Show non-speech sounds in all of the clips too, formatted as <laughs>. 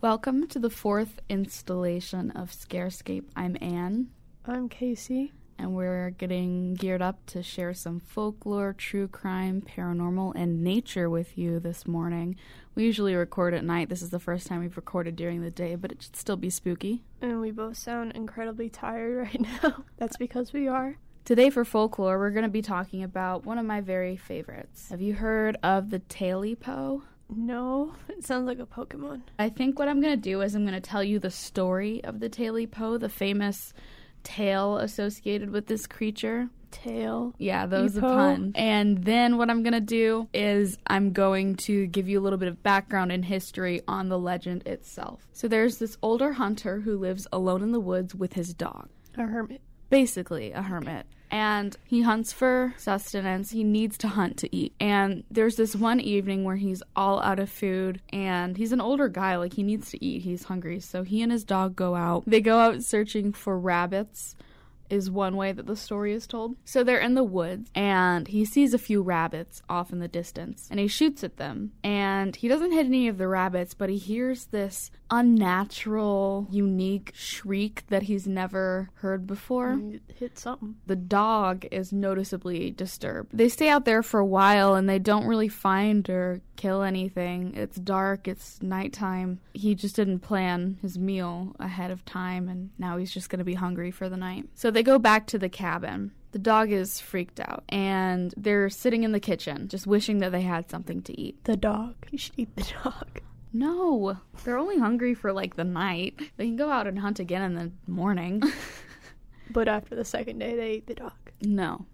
Welcome to the fourth installation of Scarescape. I'm Ann, I'm KC. and we're getting geared up to share some folklore, true crime, paranormal, and nature with you this morning. We usually record at night. This is the first time we've recorded during the day, but it should still be spooky. And we both sound incredibly tired <laughs> right now. That's because we are. Today, for folklore, we're going to be talking about one of my very favorites. Have you heard of the Tailypo? No, <laughs> it sounds like a Pokemon. I think what I'm going to do is I'm going to tell you the story of the Tailypo, the famous tale associated with this creature. Tail. Yeah, that was a pun. And then what I'm going to do is I'm going to give you a little bit of background and history on the legend itself. So there's this older hunter who lives alone in the woods with his dog. A hermit. Basically, a hermit. And he hunts for sustenance. He needs to hunt to eat. And there's this one evening where he's all out of food and he's an older guy. Like, he needs to eat. He's hungry. So he and his dog go out. They go out searching for rabbits is one way that the story is told. So they're in the woods and he sees a few rabbits off in the distance and he shoots at them. And he doesn't hit any of the rabbits, but he hears this unnatural, unique shriek that he's never heard before. Hit something. The dog is noticeably disturbed. They stay out there for a while and they don't really find or kill anything. It's dark, it's nighttime. He just didn't plan his meal ahead of time and now he's just going to be hungry for the night. So they go back to the cabin. The dog is freaked out and they're sitting in the kitchen just wishing that they had something to eat. The dog. You should eat the dog. No, they're only hungry for like the night. They can go out and hunt again in the morning. <laughs> But after the second day, they eat the dog. no.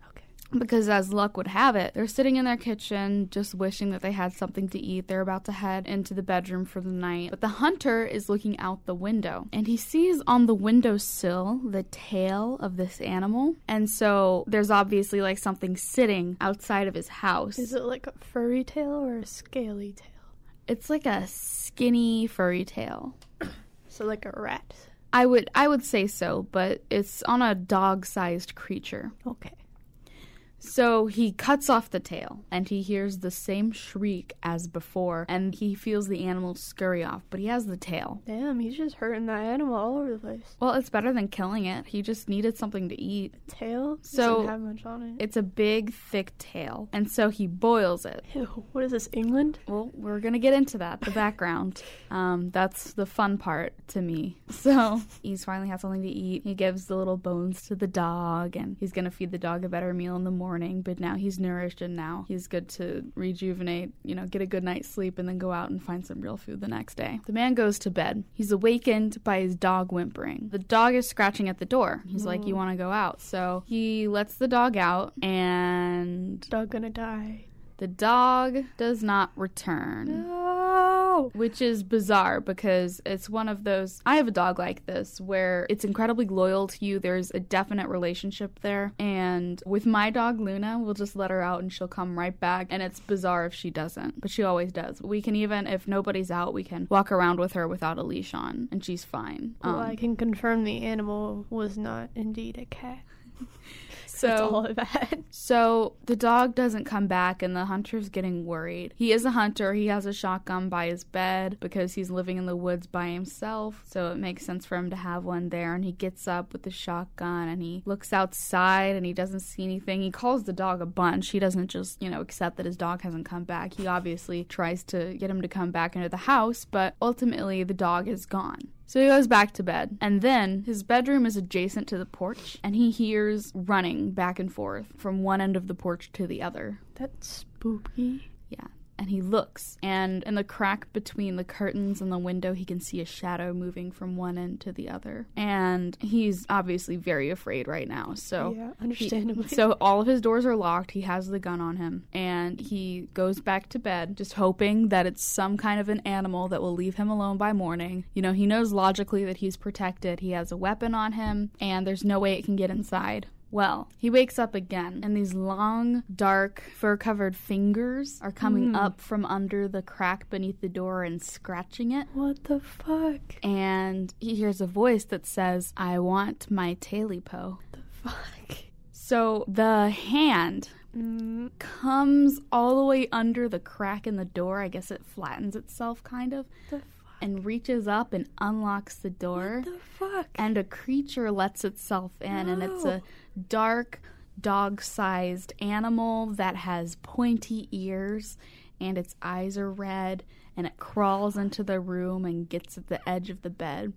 Because as luck would have it, they're sitting in their kitchen just wishing that they had something to eat. They're about to head into the bedroom for the night. But the hunter is looking out the window and he sees on the windowsill the tail of this animal. And so there's obviously like something sitting outside of his house. Is it like a furry tail or a scaly tail? It's like a skinny furry tail. So like a rat. I would I would say so, but it's on a dog-sized creature. Okay. So he cuts off the tail and he hears the same shriek as before and he feels the animal scurry off, but he has the tail. Damn, he's just hurting that animal all over the place. Well, it's better than killing it. He just needed something to eat. Tail? So- Doesn't have much on it. It's a big, thick tail, and so he boils it. Ew, what is this, England? Well, we're gonna get into that, the background. Um, that's the fun part to me. So he's finally had something to eat. He gives the little bones to the dog, and he's gonna feed the dog a better meal in the morning. But now he's nourished, and now he's good to rejuvenate, you know, get a good night's sleep, and then go out and find some real food the next day. The man goes to bed. He's awakened by his dog whimpering. The dog is scratching at the door. He's like, oh. "You want to go out?" So he lets the dog out, and Dog gonna die. The dog does not return. No! Which is bizarre because it's one of those. I have a dog like this where it's incredibly loyal to you. There's a definite relationship there. And with my dog, Luna, we'll just let her out and she'll come right back. And it's bizarre if she doesn't, but she always does. We can even, if nobody's out, we can walk around with her without a leash on and she's fine. Well, Um, I can confirm the animal was not indeed a cat. <laughs> so. That's all I've had. <laughs> So the dog doesn't come back, and the hunter's getting worried. He is a hunter. He has a shotgun by his bed because he's living in the woods by himself. So it makes sense for him to have one there. And he gets up with the shotgun and he looks outside and he doesn't see anything. He calls the dog a bunch. He doesn't just, you know, accept that his dog hasn't come back. He obviously tries to get him to come back into the house, but ultimately the dog is gone. So he goes back to bed, and then his bedroom is adjacent to the porch, and he hears running back and forth from one end of the porch to the other. That's spooky. Yeah. And he looks, and in the crack between the curtains and the window, he can see a shadow moving from one end to the other. And he's obviously very afraid right now. So yeah, he- understandably. so all of his doors are locked. He has the gun on him, and he goes back to bed, just hoping that it's some kind of an animal that will leave him alone by morning. You know, he knows logically that he's protected. He has a weapon on him, and there's no way it can get inside. Well, he wakes up again, and these long, dark, fur covered fingers are coming Mm. up from under the crack beneath the door and scratching it. what the fuck? And he hears a voice that says, I want my tailypo. What the fuck? So the hand Mm, comes all the way under the crack in the door. I guess it flattens itself, kind of. the? And reaches up and unlocks the door. What the fuck? and a creature lets itself in, and it's a dark, dog sized animal that has pointy ears, and its eyes are red, and it crawls into the room and gets at the edge of the bed.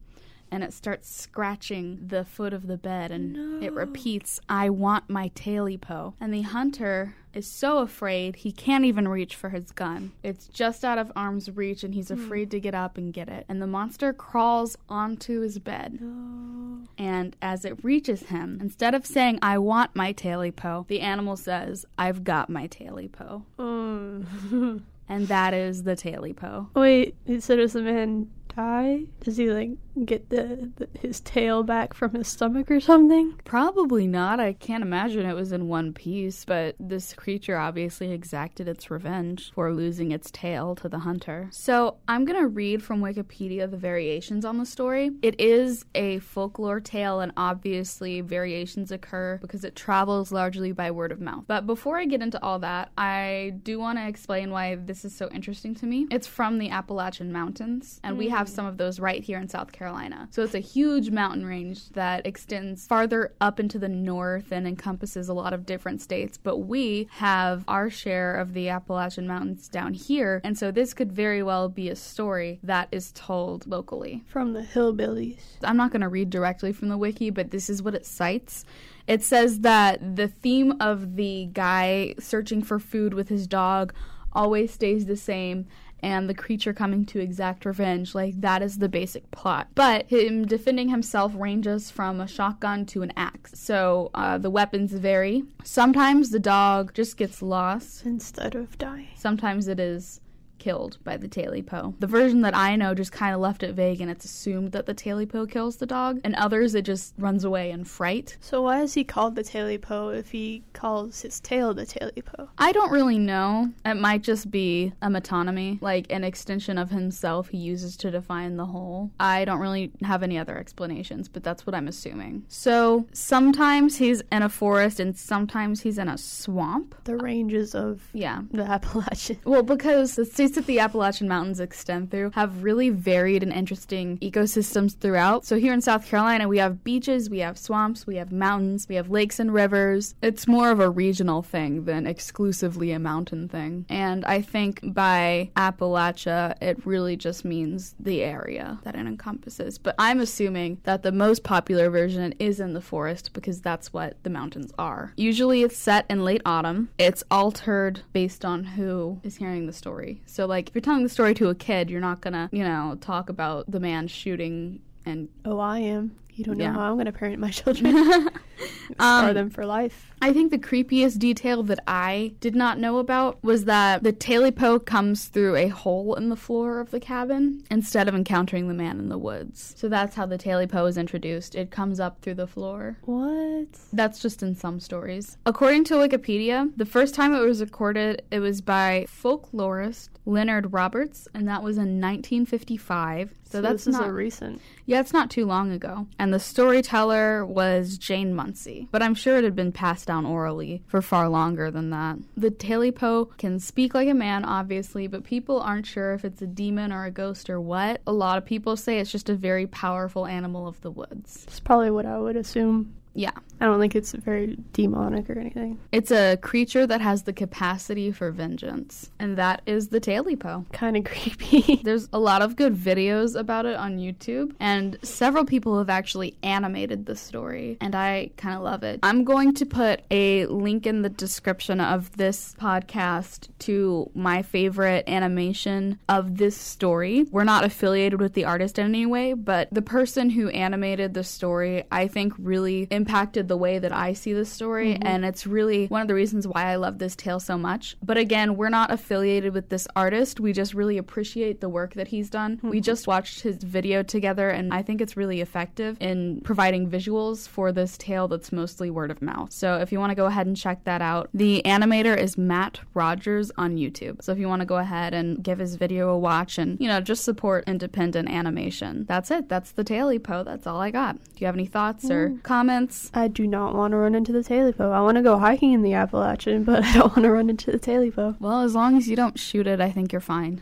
And it starts scratching the foot of the bed, and it repeats, I want my Tailypo. And the hunter is so afraid he can't even reach for his gun. It's just out of arm's reach, and he's afraid to get up and get it. And the monster crawls onto his bed. No. And as it reaches him, instead of saying, I want my Tailypo, the animal says, I've got my Tailypo. Mm. <laughs> And that is the Tailypo. Wait, so does the man die? Does he like get the, the his tail back from his stomach or something? Probably not. I can't imagine it was in one piece, but this creature obviously exacted its revenge for losing its tail to the hunter. So I'm going to read from Wikipedia the variations on the story. It is a folklore tale, and obviously variations occur because it travels largely by word of mouth. But before I get into all that, I do want to explain why this is so interesting to me. It's from the Appalachian Mountains, and we have hmm. some of those right here in South Carolina. So it's a huge mountain range that extends farther up into the north and encompasses a lot of different states. But we have our share of the Appalachian Mountains down here, and so this could very well be a story that is told locally. From the hillbillies. I'm not going to read directly from the wiki, but this is what it cites. It says that the theme of the guy searching for food with his dog always stays the same and the creature coming to exact revenge. Like that is the basic plot. But him defending himself ranges from a shotgun to an axe. So uh, the weapons vary. Sometimes the dog just gets lost. Instead of dying. sometimes it is killed by the Tailypo. The version that I know just kind of left it vague and it's assumed that the Tailypo kills the dog, and others it just runs away in fright. So why is he called the Tailypo if he calls his tail the Tailypo? I don't really know. It might just be a metonymy, like an extension of himself he uses to define the whole. I don't really have any other explanations, but that's what I'm assuming. So sometimes he's in a forest and sometimes he's in a swamp. The ranges of Yeah. the Appalachian. Well, because the that the Appalachian Mountains extend through have really varied and interesting ecosystems throughout. So here in South Carolina, we have beaches, we have swamps, we have mountains, we have lakes and rivers. It's more of a regional thing than exclusively a mountain thing. And I think by Appalachia, it really just means the area that it encompasses. But I'm assuming that the most popular version is in the forest because that's what the mountains are. Usually it's set in late autumn. It's altered based on who is hearing the story. So, like, if you're telling the story to a kid, you're not gonna, you know, talk about the man shooting and. Oh, I am. You don't know Yeah. how I'm going to parent my <laughs> children. <laughs> Scar Um, them for life. I think the creepiest detail that I did not know about was that the Tailypo comes through a hole in the floor of the cabin instead of encountering the man in the woods. So that's how the Tailypo is introduced. It comes up through the floor. What? That's just in some stories. According to Wikipedia, the first time it was recorded, it was by folklorist Leonard Roberts, and that was in 1955. So, that's this not recent. yeah, it's not too long ago. And the storyteller was Jane Muncy, but I'm sure it had been passed down orally for far longer than that. The Tailypo can speak like a man, obviously, but people aren't sure if it's a demon or a ghost or what. A lot of people say it's just a very powerful animal of the woods. It's probably what I would assume. Yeah. I don't think it's very demonic or anything. It's a creature that has the capacity for vengeance, and that is the Tailypo. Kind of <laughs> creepy. There's a lot of good videos about it on YouTube, and several people have actually animated the story, and I kind of love it. I'm going to put a link in the description of this podcast to my favorite animation of this story. We're not affiliated with the artist in any way, but the person who animated the story, I think, really impacted the way that I see the story, mm-hmm. and it's really one of the reasons why I love this tale so much. But again, we're not affiliated with this artist. We just really appreciate the work that he's done. We mm-hmm. just watched his video together, and I think it's really effective in providing visuals for this tale that's mostly word of mouth. So if you want to go ahead and check that out, the animator is Matt Rogers on YouTube. So if you want to go ahead and give his video a watch and, you know, just support independent animation. That's it. That's the Tailypo. That's all I got. Do you have any thoughts or mm. comments? I do not want to run into the Tailypo. I want to go hiking in the Appalachian, <laughs> but I don't want to run into the Tailypo. Well, as long as you don't shoot it, I think you're fine.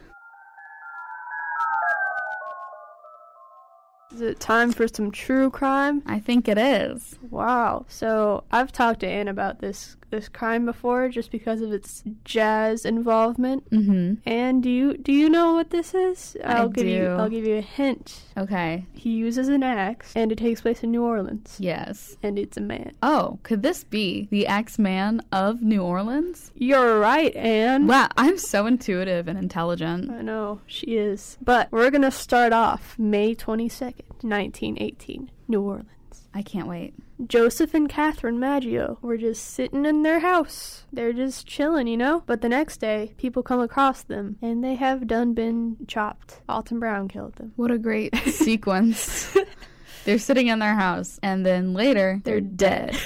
Is it time for some true crime? I think it is. Wow. So I've talked to Ann about this this crime before just because of its jazz involvement. Mm-hmm. And do you do you know what this is? I I'll give you. I'll give you a hint. Okay. He uses an axe and it takes place in New Orleans. Yes. And it's a man. Oh, could this be the Axeman of New Orleans? You're right, Ann. Wow, I'm so intuitive and intelligent. I know, she is. But we're gonna start off May twenty second, nineteen eighteen, New Orleans. I can't wait. Joseph and Catherine Maggio were just sitting in their house. They're just chilling, you know? But the next day, people come across them, and they have done been chopped. Alton Brown killed them. What a great <laughs> sequence. <laughs> They're sitting in their house, and then later they're dead. <laughs>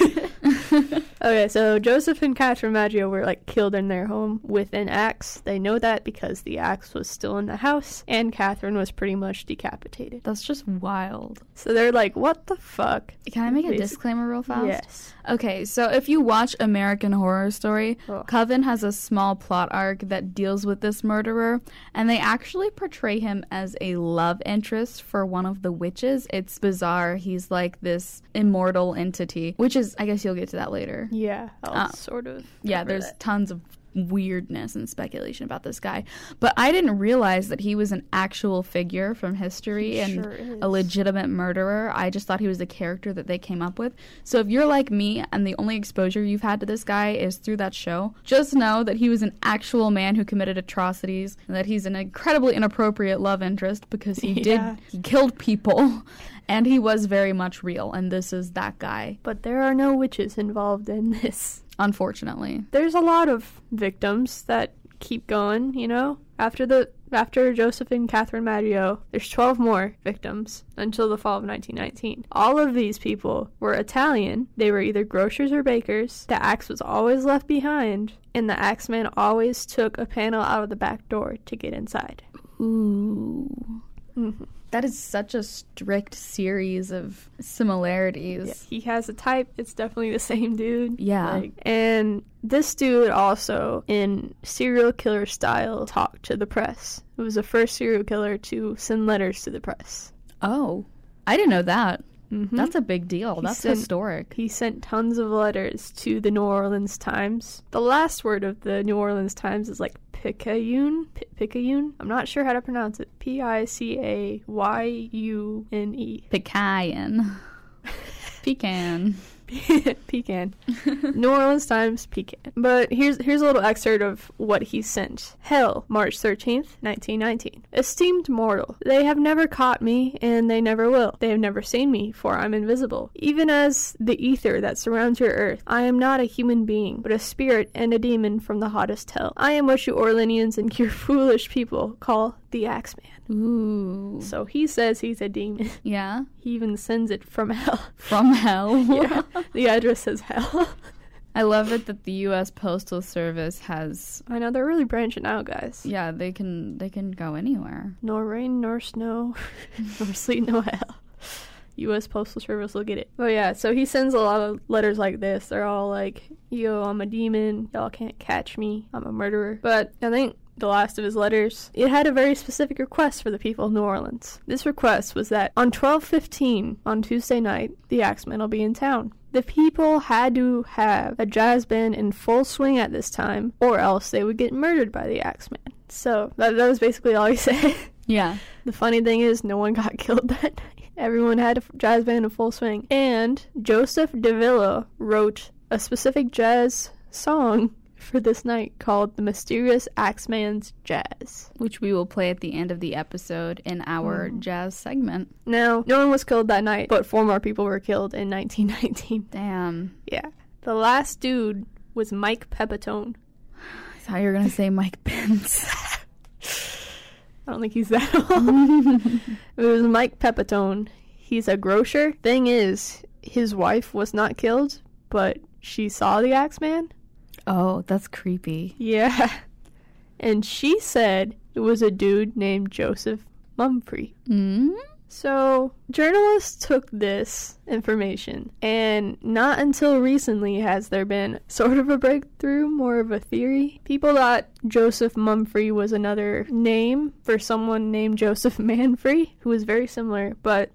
Okay, so Joseph and Catherine Maggio were like killed in their home with an axe. They know that because the axe was still in the house, and Catherine was pretty much decapitated. That's just wild. So they're like, what the fuck? Can I make a disclaimer real fast? Yes. Okay, so if you watch American Horror Story, Oh. Coven has a small plot arc that deals with this murderer, and they actually portray him as a love interest for one of the witches. It's bizarre. He's like this immortal entity, which is, I guess you'll get to that later. Yeah, Ah. sort of. Yeah, there's that. tons of weirdness and speculation about this guy. But I didn't realize that he was an actual figure from history He and sure a legitimate murderer. I just thought he was a character that they came up with. So if you're like me and the only exposure you've had to this guy is through that show, just know that he was an actual man who committed atrocities and that he's an incredibly inappropriate love interest because he <laughs> Yeah. did he killed people and he was very much real and this is that guy, But there are no witches involved in this. unfortunately. There's a lot of victims that keep going, you know? After the after Joseph and Catherine Maggio, there's 12 more victims until the fall of 1919. All of these people were Italian. They were either grocers or bakers. The axe was always left behind, and the axeman always took a panel out of the back door to get inside. Ooh. Mhm. That is such a strict series of similarities. Yeah, he has a type. It's definitely the same dude. Yeah. Like, and this dude also, in serial killer style, talked to the press. It was the first serial killer to send letters to the press. Oh, I didn't know that. Mm-hmm. That's a big deal. He That's sent- historic. he sent tons of letters to the New Orleans Times. The last word of the New Orleans Times is like Picayune. Picayune. I'm not sure how to pronounce it. P I C A Y U N E. Pecan. Pecan. <laughs> Pecan. <laughs> New Orleans Times Pecan. But here's here's a little excerpt of what he sent. Hell, March 13th, 1919. Esteemed mortal, they have never caught me, and they never will. They have never seen me, for I'm invisible. Even as the ether that surrounds your earth, I am not a human being, but a spirit and a demon from the hottest hell. I am what you Orleanians and <laughs> your foolish people call the Axeman. Ooh. So he says he's a demon. <laughs> Yeah. He even sends it from hell. <laughs> From hell. <laughs> yeah, the address says hell. I love it that the U.S. Postal Service has. I know they're really branching out, guys. Yeah, they can they can go anywhere. Nor rain, nor snow, nor sleet, nor hell. U.S. Postal Service will get it. But yeah, so he sends a lot of letters like this. They're all like, "Yo, I'm a demon. Y'all can't catch me. I'm a murderer." But I think the last of his letters, it had a very specific request for the people of New Orleans. This request was that on 12:15 on Tuesday night, the Axeman will be in town. The people had to have a jazz band in full swing at this time, or else they would get murdered by the Axeman. So that, that was basically all he <laughs> said. Yeah. The funny thing is, no one got <laughs> killed that night. Everyone had a jazz band in full swing. And Joseph Davilla wrote a specific jazz song for this night called The Mysterious Axeman's Jazz. Which we will play at the end of the episode in our Mhm. jazz segment. Now, no one was killed that night, but four more people were killed in 1919. Damn. Yeah. The last dude was Mike Pepitone. I thought you were gonna say Mike Pence. <laughs> I don't think he's that <laughs> old. it was Mike Pepitone. He's a grocer. Thing is, his wife was not killed, but she saw the Axeman. Oh, that's creepy. Yeah. <laughs> And she said it was a dude named Joseph Mumfree. Mm? So, journalists took this information, and not until recently has there been sort of a breakthrough, more of a theory. People thought Joseph Mumfree was another name for someone named Joseph <laughs> Manfree, who was very similar, but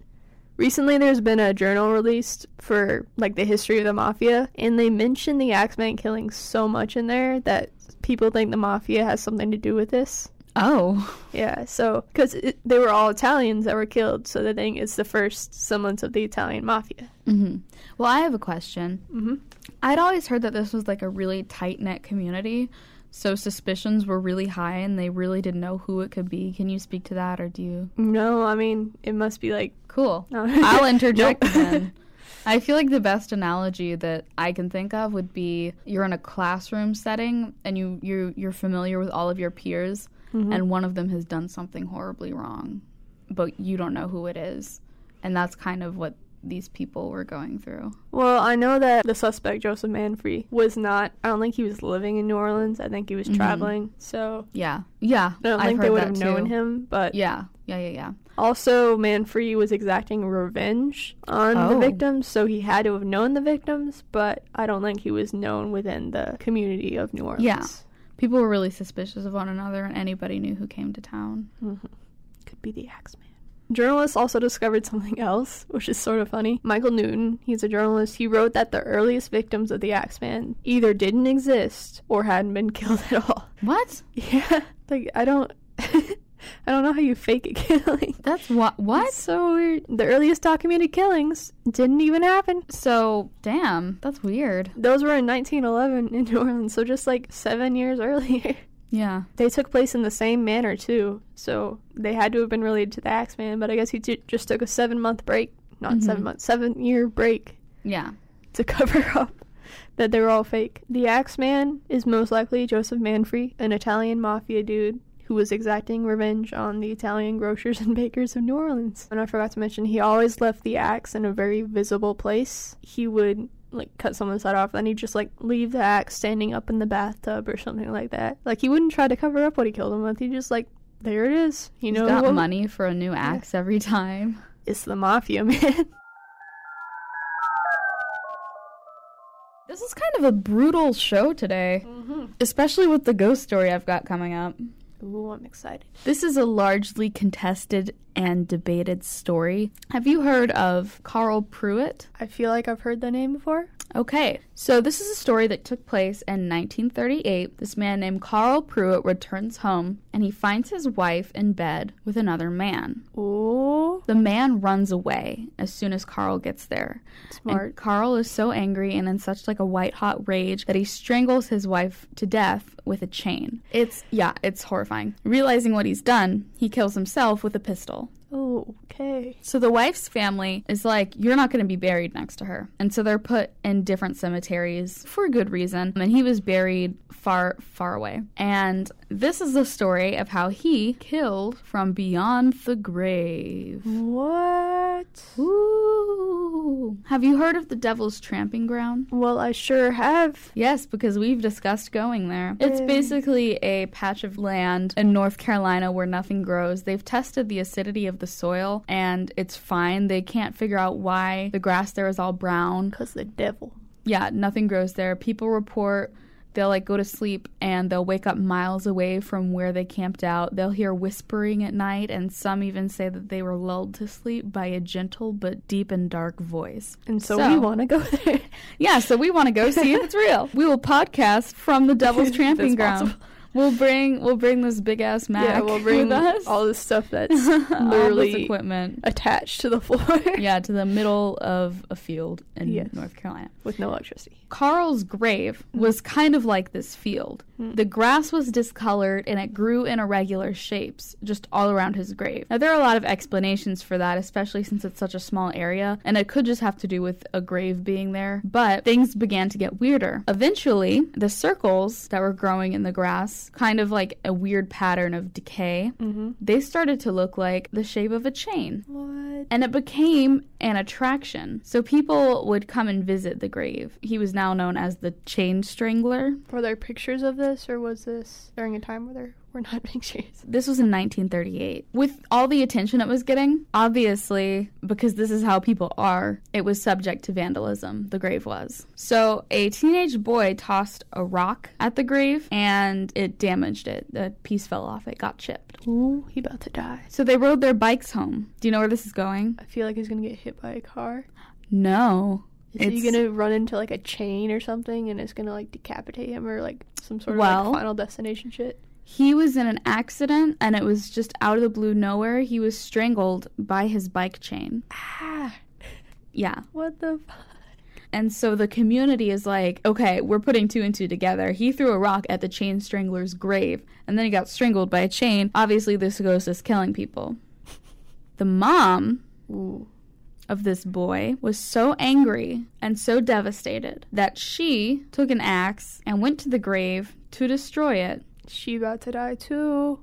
Recently, there's been a journal released for like the history of the mafia, and they mention the Axeman killing so much in there that people think the mafia has something to do with this. Oh. Yeah, so because they were all Italians that were killed, so they think it's the first semblance of the Italian mafia. hmm Well, I have a question. Mm-hmm. I'd always heard that this was like a really tight knit community, so suspicions were really high and they really didn't know who it could be. Can you speak to that or do you? No, I mean it must be like Cool. no. <laughs> I'll interject then. <laughs> I feel like the best analogy that I can think of would be you're in a classroom setting and you you you're familiar with all of your peers Mhm. and one of them has done something horribly wrong, but you don't know who it is. And that's kind of what these people were going through. Well, I know that the suspect Joseph Manfrey was not. I don't think he was living in New Orleans. I think he was Mhm. traveling. So Yeah. Yeah. I don't I've think they would have known him. But Yeah. Yeah, yeah, yeah. also, Manfrey was exacting revenge on the Oh. victims, so he had to have known the victims. But I don't think he was known within the community of New Orleans. Yeah. People were really suspicious of one another and anybody knew who came to town. Mhm. Could be the Axeman. Journalists also discovered something else, which is sort of funny. Michael Newton, he's a journalist, he wrote that the earliest victims of the Axeman either didn't exist or hadn't been <laughs> killed at all. What? Yeah, <laughs> like I don't, <laughs> I don't know how you fake a killing. That's what what? It's so weird. The earliest documented killings didn't even happen. So, damn, that's weird. Those were in 1911 in New Orleans, so just like seven years earlier. Yeah. They took place in the same manner too, so they had to have been related to the Axeman. But I guess he j- just took a seven-month break, not Mhm. seven months, seven-year break Yeah. to <laughs> cover up that they were all fake. The Axeman is most likely Joseph Manfrey, an Italian mafia dude who was exacting revenge on the Italian grocers <laughs> and bakers of New Orleans. And I forgot to mention, he always left the axe in a very visible place. He would like cut someone's head off, then he'd just like leave the axe standing up in the bathtub or something like that. Like he wouldn't try to cover up what he killed him with. He just like there it is. You know got what- money for a new axe every time. It's the mafia, <laughs> man. This is kind of a brutal show today, mm-hmm. especially with the ghost story I've got coming up. Ooh, I'm excited. This is a largely contested and debated story. Have you heard of Carl Pruitt? I feel like I've heard the name before. Okay, so this is a story that took place in 1938. This man named Carl Pruitt returns home and he finds his wife in bed with another man. Ooh, The man runs away as soon as Carl gets there. smart. And Carl is so angry and in such like a white hot rage that he strangles his wife to death with a chain. It's yeah, it's horrifying. Realizing what he's done, he kills himself with a pistol. Oh, okay. So the wife's family is like, you're not going to be buried next to her. And so they're put in different cemeteries for a good reason. And he was buried far, far away. And this is the story of how he killed from beyond the grave. What? Ooh. Have you heard of the Devil's Tramping Ground? Well, I sure have. Yes, because we've discussed going there. It's basically a patch of land in North Carolina where nothing grows. They've tested the acidity of the soil and it's fine. They can't figure out why the grass there is all brown. Cause the devil. Yeah, nothing grows there. People report they'll like go to sleep and they'll wake up miles away from where they camped out. They'll hear whispering at night and some even say that they were lulled to sleep by a gentle but deep and dark voice. And so, So- we want to go there. <laughs> Yeah, so we want to go see if it's real. We will podcast from the <laughs> Devil's Tramping Ground. possible. We'll bring we'll bring this big ass Mac yeah, we'll bring with us. all this stuff that's <laughs> literally equipment. attached to the floor. <laughs> Yeah, to the middle of a field in Yes. North Carolina. With no electricity. Carl's grave was kind of like this field. Mm. The grass was discolored and it grew in irregular shapes just all around his grave. Now, there are a lot of explanations for that, especially since it's such a small area, and it could just have to do with a grave being there. But things began to get weirder. Eventually, the circles that were growing in the grass, kind of like a weird pattern of decay, Mm-hmm. they started to look like the shape of a chain. What? And it became an attraction. So people would come and visit the grave. He was now known as the chain strangler. Were there pictures of this, or was this during a time where there were not being serious? This was in 1938. With all the attention it was getting, obviously, because this is how people are, it was subject to vandalism, the grave was. So, a teenage boy tossed a rock at the grave and it damaged it. The piece fell off, it got chipped. Ooh, he about to die. So, they rode their bikes home. Do you know where this is going? I feel like he's gonna get hit by a car. No. Is he gonna run into like a chain or something, and it's gonna like decapitate him, or like some sort of like Final Destination shit? He was in an accident and it was just out of the blue nowhere. He was strangled by his bike chain. Ah, Yeah. what the? F- And so the community is like, okay, we're putting two and two together. He threw a rock at the chain strangler's grave, and then he got strangled by a chain. Obviously, this ghost is killing people. <laughs> The mom Ooh. Of this boy was so angry and so devastated that she took an axe and went to the grave to destroy it. She about to die too.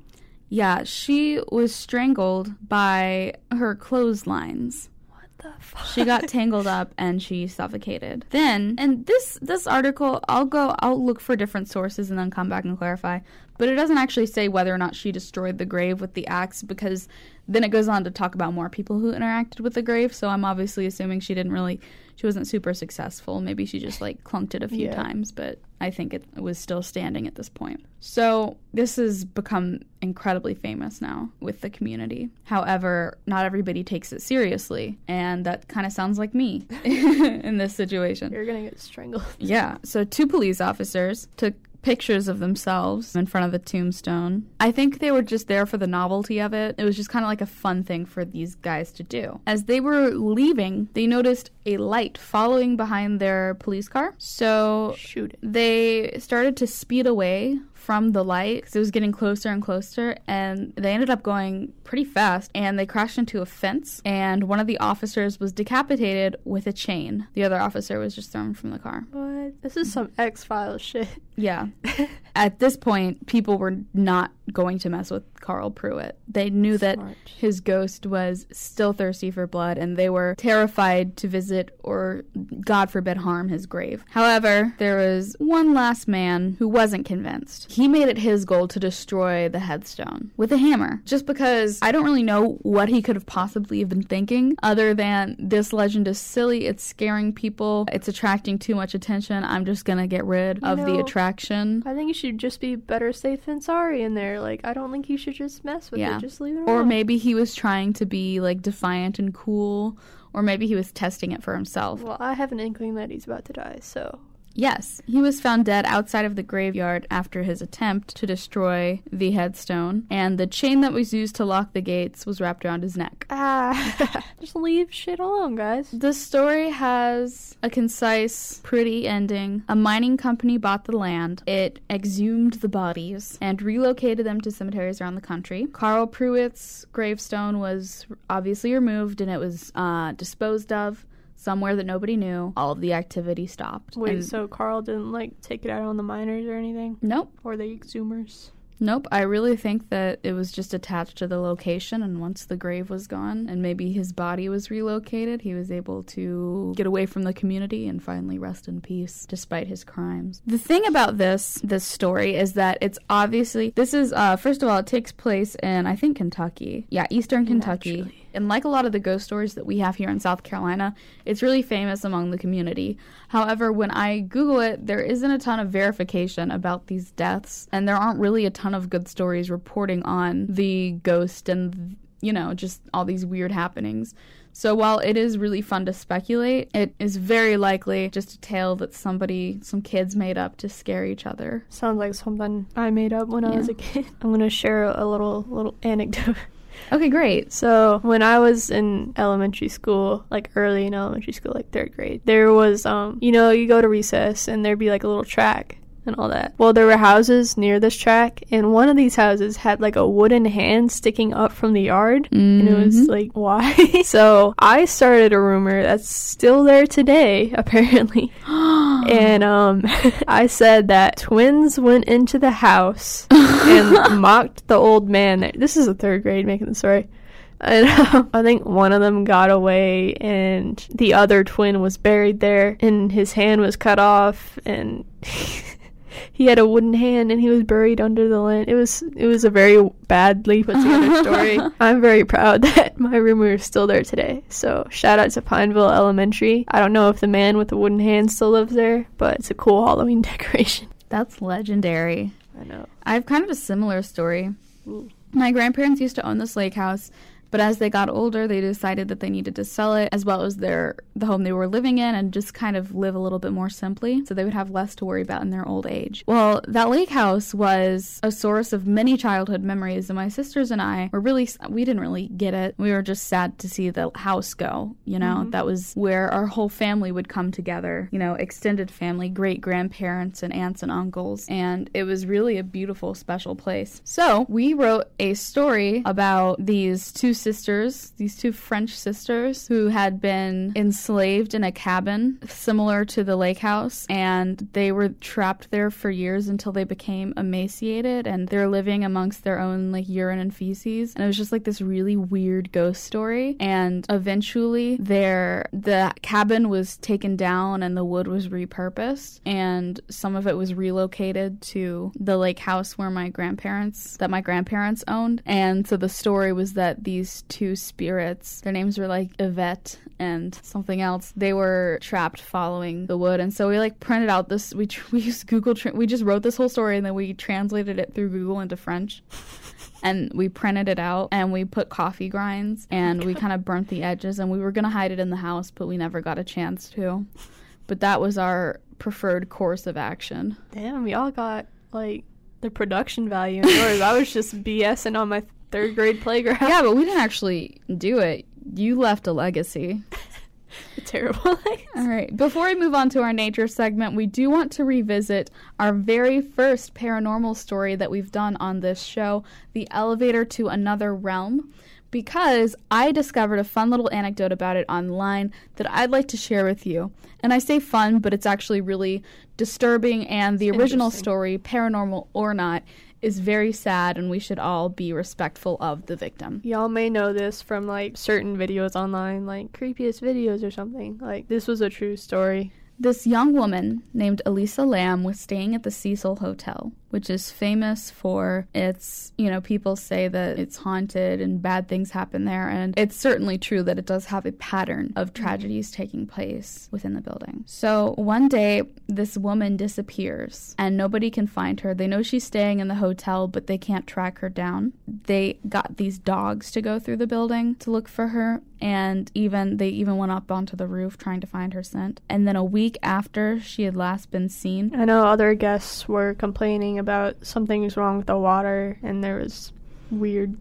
Yeah, she was strangled by her clotheslines. What the she got tangled up and she suffocated then and this this article i'll go i'll look for different sources and then come back and clarify but it doesn't actually say whether or not she destroyed the grave with the axe because then it goes on to talk about more people who interacted with the grave so i'm obviously assuming she didn't really she wasn't super successful maybe she just like clunked it a few Yeah. times but i think it was still standing at this point so this has become incredibly famous now with the community however not everybody takes it seriously and that kind of sounds like me <laughs> in this situation You're gonna get strangled. yeah. So two police officers took pictures of themselves in front of the tombstone. I think they were just there for the novelty of it. It was just kind of like a fun thing for these guys to do. As they were leaving, they noticed a light following behind their police car. So Shoot they started to speed away from the light because it was getting closer and closer and they ended up going pretty fast and they crashed into a fence and one of the officers was decapitated with a chain the other officer was just thrown from the car What? This is some X Files shit. yeah <laughs> at this point people were not going to mess with carl pruitt. They knew that his ghost was still thirsty for blood and they were terrified to visit or god forbid harm his grave. However there was one last man who wasn't convinced. He made it his goal to destroy the headstone with a hammer. Just because i don't really know what he could have possibly have been thinking other than this legend is silly it's scaring people it's attracting too much attention i'm just gonna get rid You of the attraction. I think you should just be better safe than sorry in there. Like, I don't think you should just mess with Yeah. it. Just leave it Or alone. maybe he was trying to be like defiant and cool, or maybe he was testing it for himself. Well, I have an inkling that he's about to die, so. Yes, he was found dead outside of the graveyard after his attempt to destroy the headstone, and the chain that was used to lock the gates was wrapped around his neck. Ah. <laughs> just leave shit alone, guys. The story has a concise, pretty ending. A mining company bought the land. It exhumed the bodies and relocated them to cemeteries around the country. Carl Pruitt's gravestone was obviously removed and it was uh, disposed of somewhere that nobody knew. All of the activity stopped. Wait, And- so Carl didn't, like, take it out on the miners or anything? Nope. Or the exhumers? Nope, I really think that it was just attached to the location, and once the grave was gone and maybe his body was relocated, he was able to get away from the community and finally rest in peace despite his crimes. The thing about this this story is that it's obviously this is uh first of all it takes place in I think Kentucky. Yeah, Eastern Kentucky. Naturally. And like a lot of the ghost stories that we have here in South Carolina, it's really famous among the community. However, when I Google it, there isn't a ton of verification about these deaths, and there aren't really a ton of good stories reporting on the ghost and, you know, just all these weird happenings. So while it is really fun to speculate, it is very likely just a tale that somebody, some kids made up to scare each other. Sounds like something I made up when I was a kid. <laughs> I'm gonna share a little little anecdote. Okay, great. So when I was in elementary school, like early in elementary school, like third grade, there was um, you know, you go to recess and there'd be like a little track and all that. Well, there were houses near this track, and one of these houses had like a wooden hand sticking up from the yard. And it was Mhm. like, <laughs> why? so I started a rumor that's still there today, <laughs> apparently. <gasps> <gasps> and um, <laughs> I said that twins went into the house and <laughs> mocked the old man. This is a third grade making the story. And um, I think one of them got away, and the other twin was buried there, and his hand was cut off, and <laughs> he had a wooden hand and he was buried under the land. It was it was a very badly put together <laughs> story. I'm very proud <laughs> that my rumor is still there today. So shout out to Pineville Elementary. I don't know if the man with the wooden hand still lives there, but it's a cool Halloween <laughs> decoration. That's legendary. I know. I have kind of a similar story. Ooh. My grandparents used to own this lake house, but as they got older, they decided that they needed to sell it as well as their the home they were living in and just kind of live a little bit more simply so they would have less to worry about in their old age. Well, that lake house was a source of many childhood memories and my sisters and I were really we didn't really get it. We were just sad to see the house go, you know. Mhm. That was where our whole family would come together, you know, extended family, great grandparents and aunts and uncles, and it was really a beautiful special place. So, we wrote a story about these two sisters, these two French sisters who had been enslaved in a cabin similar to the lake house, and they were trapped there for years until they became emaciated and they're living amongst their own like urine and feces. And it was just like this really weird ghost story. And eventually their the cabin was taken down and the wood was repurposed and some of it was relocated to the lake house where my grandparents that my grandparents owned. And so the story was that these two spirits, their names were like Yvette and something else, they were trapped following the wood. And so we like printed out this, we, tr- <laughs> we used Google, tra- we just wrote this whole story and then we translated it through Google into French. <laughs> And we printed it out and we put coffee grinds oh and we kind of burnt the edges and we were going to hide it in the house, but we never got a chance to. But that was our preferred course of action. Damn, we all got like the production value in yours. I was just <laughs> BSing on my third grade playground. Yeah, but we didn't actually do it. You left a legacy. <laughs> terrible. All right. Before we move on to our nature segment, we do want to revisit our very first paranormal story that we've done on this show, The Elevator to Another Realm, because I discovered a fun little anecdote about it online that I'd like to share with you. And I say fun, but it's actually really disturbing, and the original story, paranormal or not, is very sad, and we should all be respectful of the victim. Y'all may know this from like certain videos online, like creepiest videos or something. Like this was a true story. This young woman named Elisa Lam was staying at the Cecil Hotel, which is famous for its, you know, people say that it's haunted and bad things happen there. And it's certainly true that it does have a pattern of mm-hmm. tragedies taking place within the building. So one day, this woman disappears and nobody can find her. They know she's staying in the hotel, but they can't track her down. They got these dogs to go through the building to look for her and even they even went up onto the roof trying to find her scent. And then a week after she had last been seen, I know other guests were complaining about something something's wrong with the water and there was weird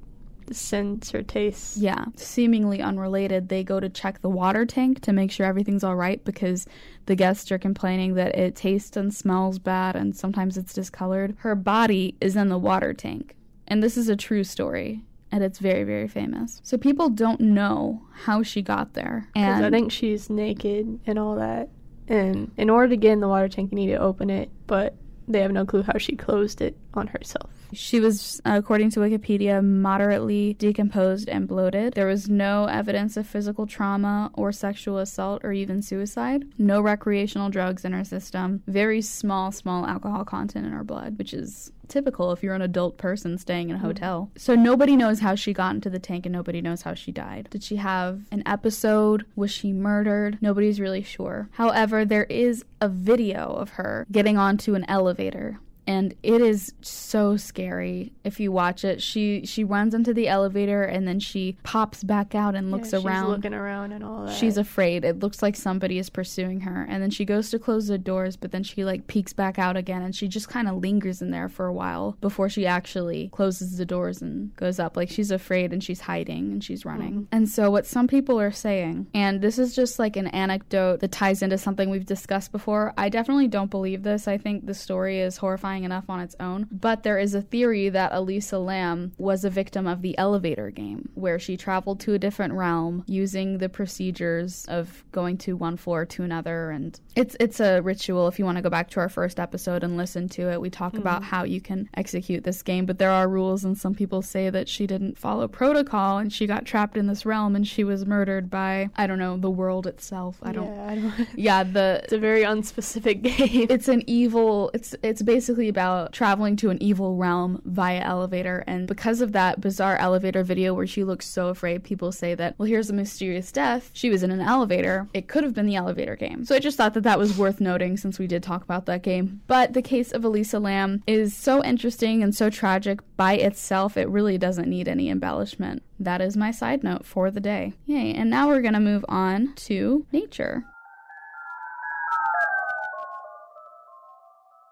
scents or tastes. yeah, seemingly unrelated, they go to check the water tank to make sure everything's all right because the guests are complaining that it tastes and smells bad and sometimes it's discolored. Her body is in the water tank. And this is a true story. And it's very, very famous. So people don't know how she got there. And I think she's naked and all that. And in order to get in the water tank, you need to open it, but they have no clue how she closed it on herself. She was, according to Wikipedia, moderately decomposed and bloated. There was no evidence of physical trauma or sexual assault or even suicide. No recreational drugs in her system. Very small, small alcohol content in her blood, which is typical if you're an adult person staying in a mm-hmm. hotel. So nobody knows how she got into the tank and nobody knows how she died. Did she have an episode? Was she murdered? Nobody's really sure. However, there is a video of her getting onto an elevator and it is so scary if you watch it she she runs into the elevator and then she pops back out and looks Yeah, she's around looking around and all that. She's afraid. It looks like somebody is pursuing her. And then she goes to close the doors, but then she like peeks back out again and she just kind of lingers in there for a while before she actually closes the doors and goes up. Like she's afraid and she's hiding and she's running. Mm-hmm. And so, what some people are saying, and this is just like an anecdote that ties into something we've discussed before, I definitely don't believe this. I think the story is horrifying terrifying enough on its own. But there is a theory that Elisa Lam was a victim of the elevator game, where she traveled to a different realm using the procedures of going to one floor to another. And it's it's a ritual. If you want to go back to our first episode and listen to it, we talk mm-hmm. about how you can execute this game. But there are rules, and some people say that she didn't follow protocol and she got trapped in this realm and she was murdered by I don't know the world itself. I don't. Yeah, I don't. <laughs> Yeah, the It's a very unspecific <laughs> game. it's an evil it's it's basically about traveling to an evil realm via elevator. And because of that bizarre elevator video where she looks so afraid people say that well here's a mysterious death. She was in an elevator. It could have been the elevator game. So i just thought that that was worth noting since we did talk about that game. But the case of elisa lam is so interesting and so tragic by itself. It really doesn't need any embellishment. That is my side note for the day. Yay. And now we're to move on to nature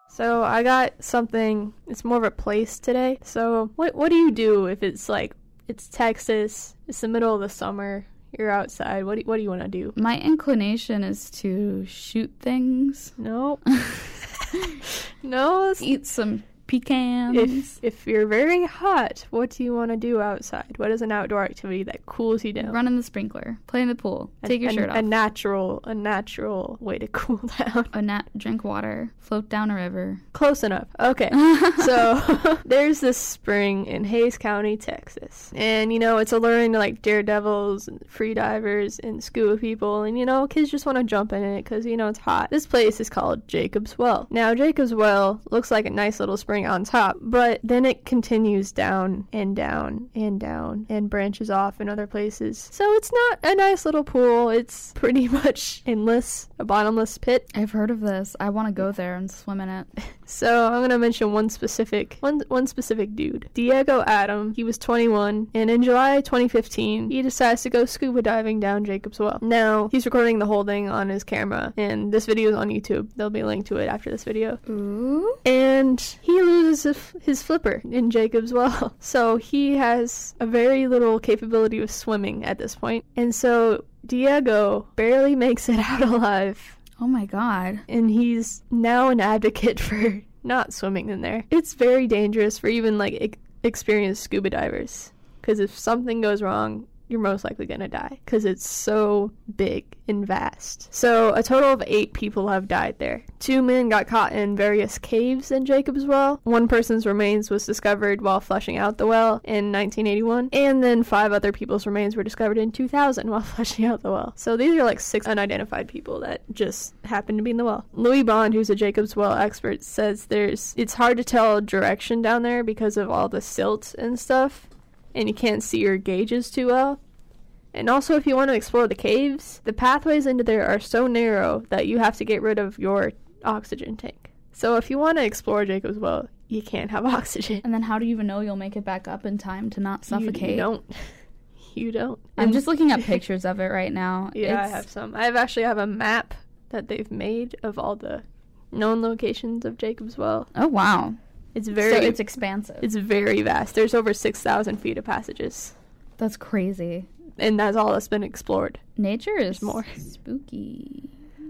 So I got something. It's more of a place today. So what what do you do if it's like it's Texas? It's the middle of the summer. You're outside. What do, what do you want to do? My inclination is to shoot things, <laughs> <laughs> No. no. eat some pecans. If if you're very hot, what do you want to do outside? What is an outdoor activity that cools you down? Run in the sprinkler, play in the pool, A- take your a, shirt A off, natural a natural way to <laughs> cool down. a nat- drink water, float down a river. Close enough. Okay. <laughs> so <laughs> there's this spring in Hays County, Texas. And you know, it's alluring to like daredevils and free divers and scuba people. And you know, kids just want to jump in it because you know it's hot. This place is called Jacob's Well. Now, Jacob's Well looks like a nice little spring on top, but then it continues down and down and down and branches off in other places. So it's not a nice little pool. It's pretty <laughs> much endless, a bottomless pit. I've heard of this. I want to go there and swim in it. <laughs> So I'm gonna mention one specific one one specific dude, Diego Adam. He was 21, and in July 2015, he decides to go scuba diving down Jacob's Well. Now he's recording the whole thing on his camera, and this video is on YouTube. There'll be a link to it after this video. Ooh. And he loses his- his flipper in Jacob's Well, <laughs> so he has a very little capability of swimming at this point, and so Diego barely makes it <laughs> out alive Oh my god. and he's now an advocate <laughs> for not swimming in there. It's very dangerous for even like ex- experienced scuba divers because if something goes wrong, you're most likely gonna die because it's so big and vast. So a total of eight people have died there. Two men got caught in various caves in Jacob's Well. One person's remains was discovered while flushing out the well in 1981, and then five other people's remains were discovered in 2000 while <laughs> flushing out the well. So these are like six unidentified people that just happened to be in the well. Louis Bond, who's a Jacob's Well expert, says there's it's hard to tell direction down there because of all the silt and stuff and you can't see your gauges too well. And also, if you want to explore the caves, the pathways into there are so narrow that you have to get rid of your oxygen tank. So, if you want to explore Jacob's Well, you can't have <laughs> oxygen. And then how do you even know you'll make it back up in time to not suffocate? You don't. <laughs> You don't. I'm just <laughs> looking at pictures of it right now. Yeah, I have some. I have actually have a map that they've made of all the known locations of Jacob's Well. Oh wow. It's very. so it's expansive. it's very vast. There's over six thousand feet of passages, That's crazy. and that's all that's been explored. Nature is more. spooky.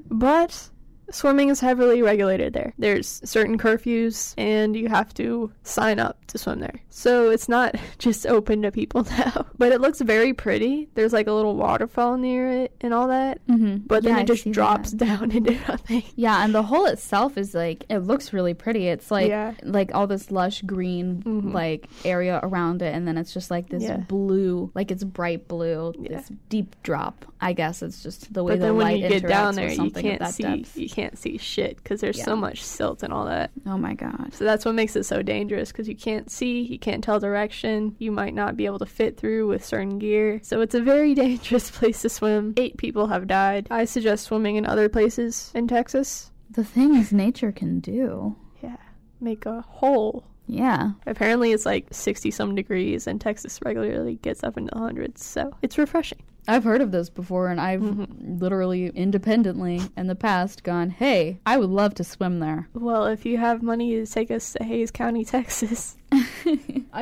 But swimming is heavily regulated there. There's certain curfews, and you have to sign up to swim there. So it's not <laughs> just open to people <laughs> now. But it looks very pretty. There's like a little waterfall near it and all that. Mm-hmm. But then yeah, it just drops that. down <laughs> into nothing. Yeah, and the hole itself is like it looks really pretty. It's like Yeah. like all this lush green Mhm. like area around it, and then it's just like this Yeah. blue, like it's bright blue, this deep drop. I guess it's just the way But the light you get interacts down there, you something at can't that see depth. Can't see shit because there's Yeah. so much silt and all that. Oh my god. So that's what makes it so dangerous because you can't see, you can't tell direction, you might not be able to fit through with certain gear. So it's a very <laughs> dangerous place to swim. Eight people have died. I suggest swimming in other places in Texas. The things nature can do. Yeah, make a hole. Yeah. Apparently, it's like 60 some degrees, and Texas regularly gets up into the hundreds, so it's refreshing. I've heard of this before, and I've Mhm. literally independently in the past gone, hey, I would love to swim there. Well, if you have money to take us to Hays County, <laughs> Texas. I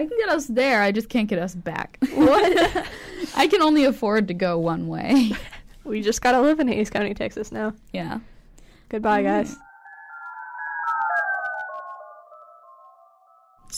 can get us there, I just can't get us back. What? <laughs> I can only afford to go one way. <laughs> we just gotta live in Hays County, Texas now. yeah. Goodbye, guys.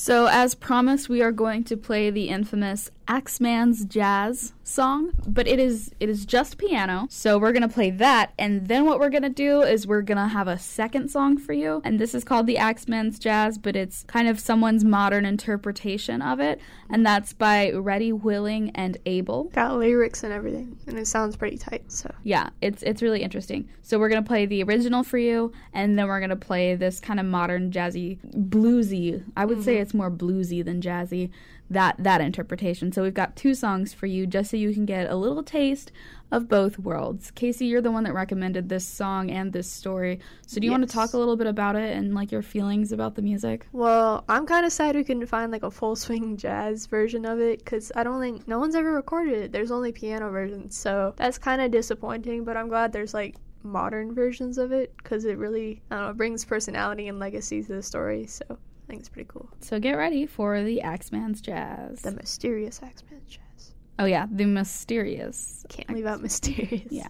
So, as promised, we are going to play the infamous Axeman's Jazz song, but it is it is just piano. So we're gonna play that, and then what we're gonna do is we're gonna have a second song for you, and this is called the Axeman's Jazz, but it's kind of someone's modern interpretation of it, and that's by Ready, Willing, and Able. Got lyrics and everything, and it sounds pretty tight. So Yeah, it's it's really interesting. So we're gonna play the original for you, and then we're gonna play this kind of modern jazzy, bluesy. I would say mm-hmm. it's more bluesy than jazzy. That that interpretation. So we've got two songs for you, just so you can get a little taste of both worlds. KC, you're the one that recommended this song and this story. So do you want to talk a little bit about it and like your feelings about the music? Well, I'm kind of sad we couldn't find like a full swing <laughs> jazz version of it because I don't think no one's ever recorded it. There's only piano versions, so that's kind of disappointing. But I'm glad there's like modern versions of it because it really I don't know brings personality and legacy to the story. So think it's pretty cool. So get ready for the Axeman's Jazz. The mysterious Axeman jazz. oh yeah, the mysterious. Can't leave out mysterious. Yeah.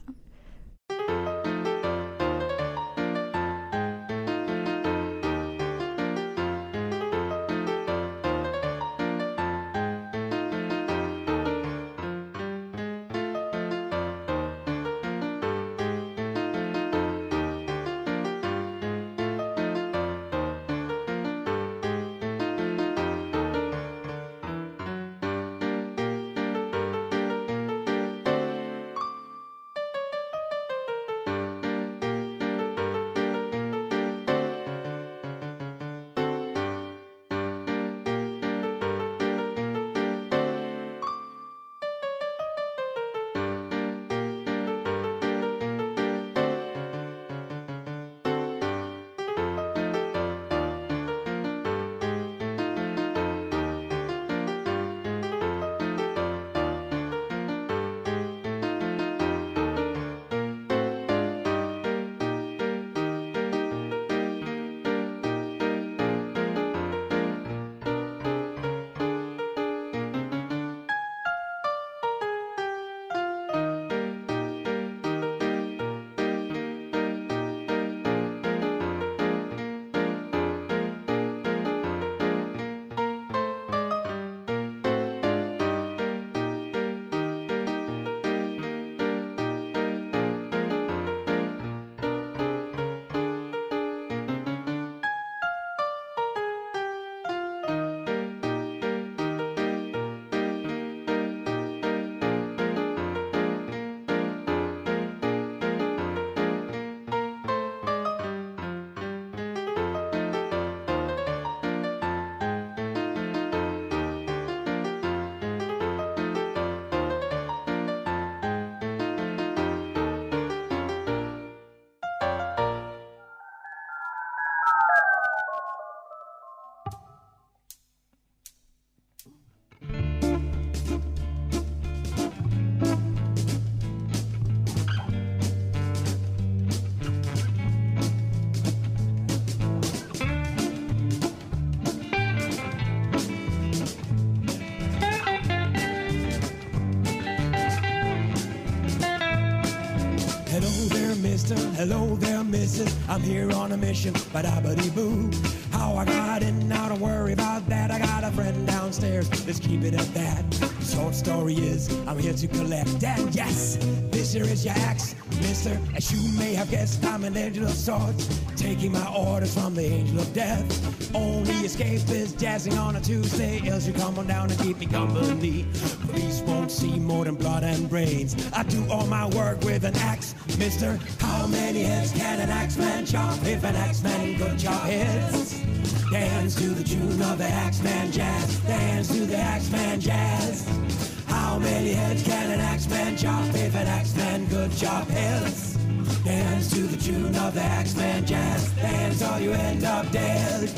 Hello there, missus. I'm here on a mission, but I buddy boo. How I got in, now don't worry about that. I got a friend downstairs, let's keep it at that. Short story is, I'm here to collect. And yes, this here is your axe, mister. As you may have guessed, I'm an angel of sorts, taking my orders from the angel of death. Only escape is jazzing on a Tuesday, else you come on down and keep me company. Police won't see more than blood and brains. I do all my work with an axe, mister. How many heads can an axe man chop if an axe man could chop heads? Dance to the tune of the Axeman jazz. Dance to the Axeman jazz. Many heads can an Axeman chop if an Axeman could chop heads? Dance to the tune of the Axeman jazz. Dance or you end up dead.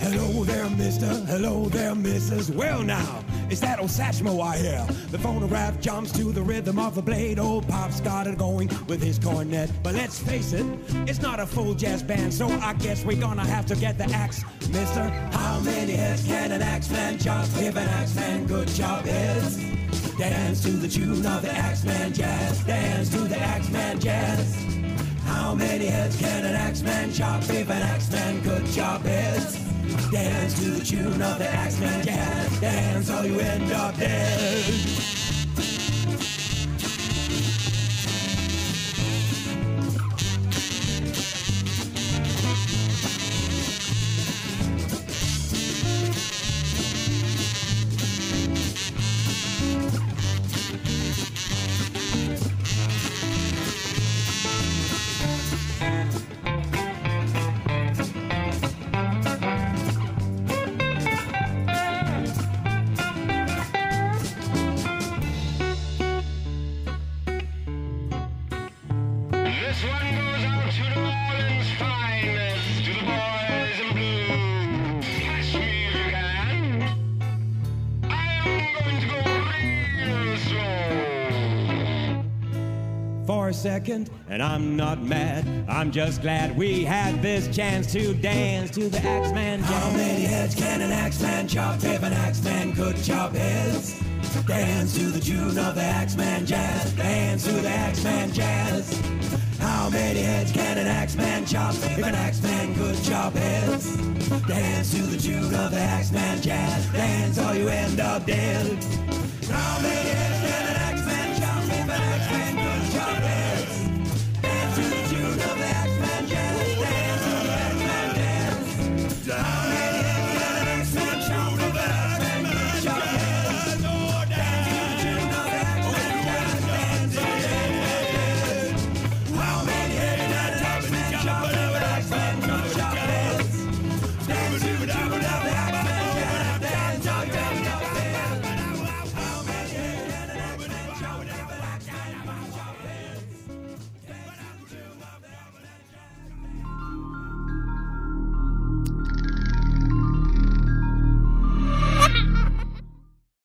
Hello there, mister. Hello there, missus. Well, now, it's that old Satchmo I hear. The phonograph jumps to the rhythm of the blade. Old Pop's got it going with his cornet. But let's face it, it's not a full jazz band, so I guess we're gonna have to get the axe, mister. How many heads can an axe man chop if an axe man could chop heads? Dance to the tune of the Axeman jazz. Dance to the Axeman jazz. How many heads can an Axeman chop if an Axeman good chop heads? Dance to the tune of the Axeman jazz. Dance or you end up dead. Second, and I'm not mad. I'm just glad we had this chance to dance to the Axeman. How many heads can an Axeman chop if an Axeman could chop heads? Dance to the tune of the Axeman jazz. Dance to the Axeman jazz. How many heads can an Axeman chop if an Axeman could chop heads? Dance to the tune of the Axeman jazz. Dance or you end up dead. How many heads